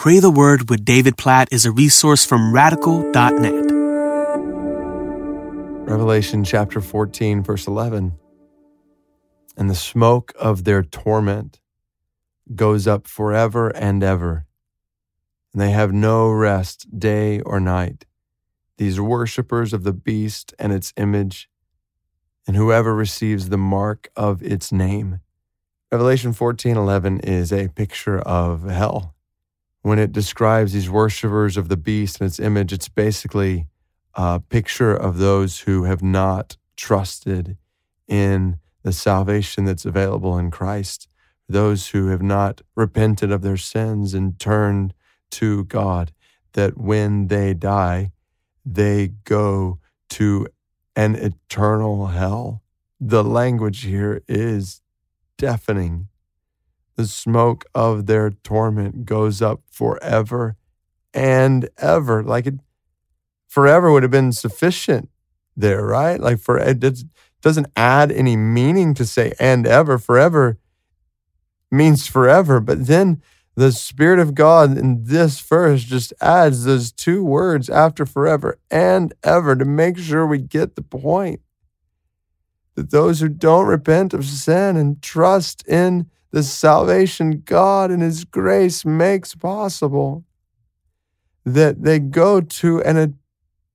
Pray the Word with David Platt is a resource from radical.net. Revelation chapter 14, verse 11. And the smoke of their torment goes up forever and ever, and they have no rest day or night. These worshippers of the beast and its image, and whoever receives the mark of its name. Revelation 14:11 is a picture of hell when it describes these worshipers of the beast and its image, it's basically a picture of those who have not trusted in the salvation that's available in Christ, those who have not repented of their sins and turned to God, that when they die, they go to an eternal hell. The language here is deafening the smoke of their torment goes up forever and ever. Like it forever would have been sufficient there, right? Like for it doesn't add any meaning to say and ever. Forever means forever. But then the Spirit of God in this verse just adds those two words after forever and ever to make sure we get the point. That those who don't repent of sin and trust in the salvation God and His grace makes possible, that they go to an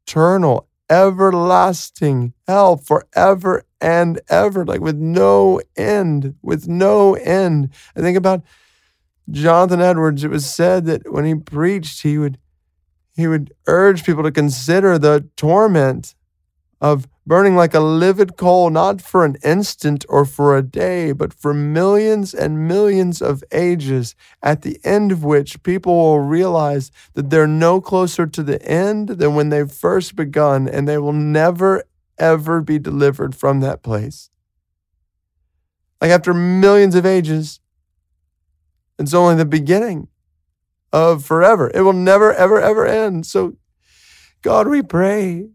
eternal, everlasting hell forever and ever, like with no end, with no end. I think about Jonathan Edwards. It was said that when he preached, he would he would urge people to consider the torment of burning like a livid coal, not for an instant or for a day, but for millions and millions of ages, at the end of which people will realize that they're no closer to the end than when they first begun, and they will never, ever be delivered from that place. Like after millions of ages, it's only the beginning of forever. It will never, ever, ever end. So, God, we pray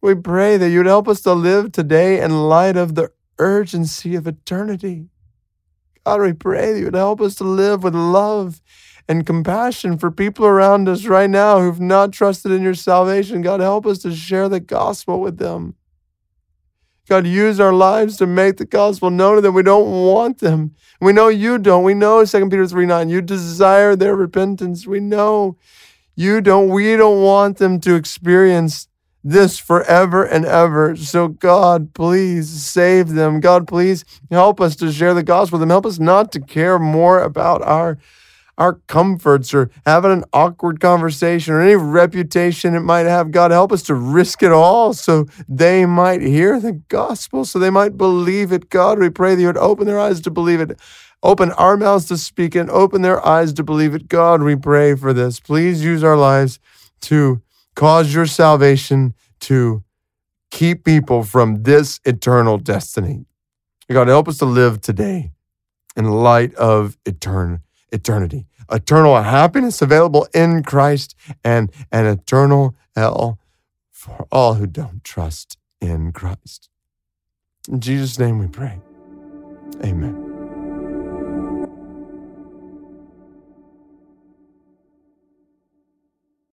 we pray that you'd help us to live today in light of the urgency of eternity. God, we pray that you'd help us to live with love and compassion for people around us right now who've not trusted in your salvation. God, help us to share the gospel with them. God, use our lives to make the gospel known to them. We don't want them. We know you don't. We know 2 Peter 3 9, you desire their repentance. We know you don't. We don't want them to experience this forever and ever. So, God, please save them. God, please help us to share the gospel with them. Help us not to care more about our our comforts or having an awkward conversation or any reputation it might have. God, help us to risk it all so they might hear the gospel, so they might believe it. God, we pray that you would open their eyes to believe it. Open our mouths to speak and open their eyes to believe it. God, we pray for this. Please use our lives to cause your salvation to keep people from this eternal destiny. God, help us to live today in light of etern- eternity, eternal happiness available in Christ, and an eternal hell for all who don't trust in Christ. In Jesus' name we pray. Amen.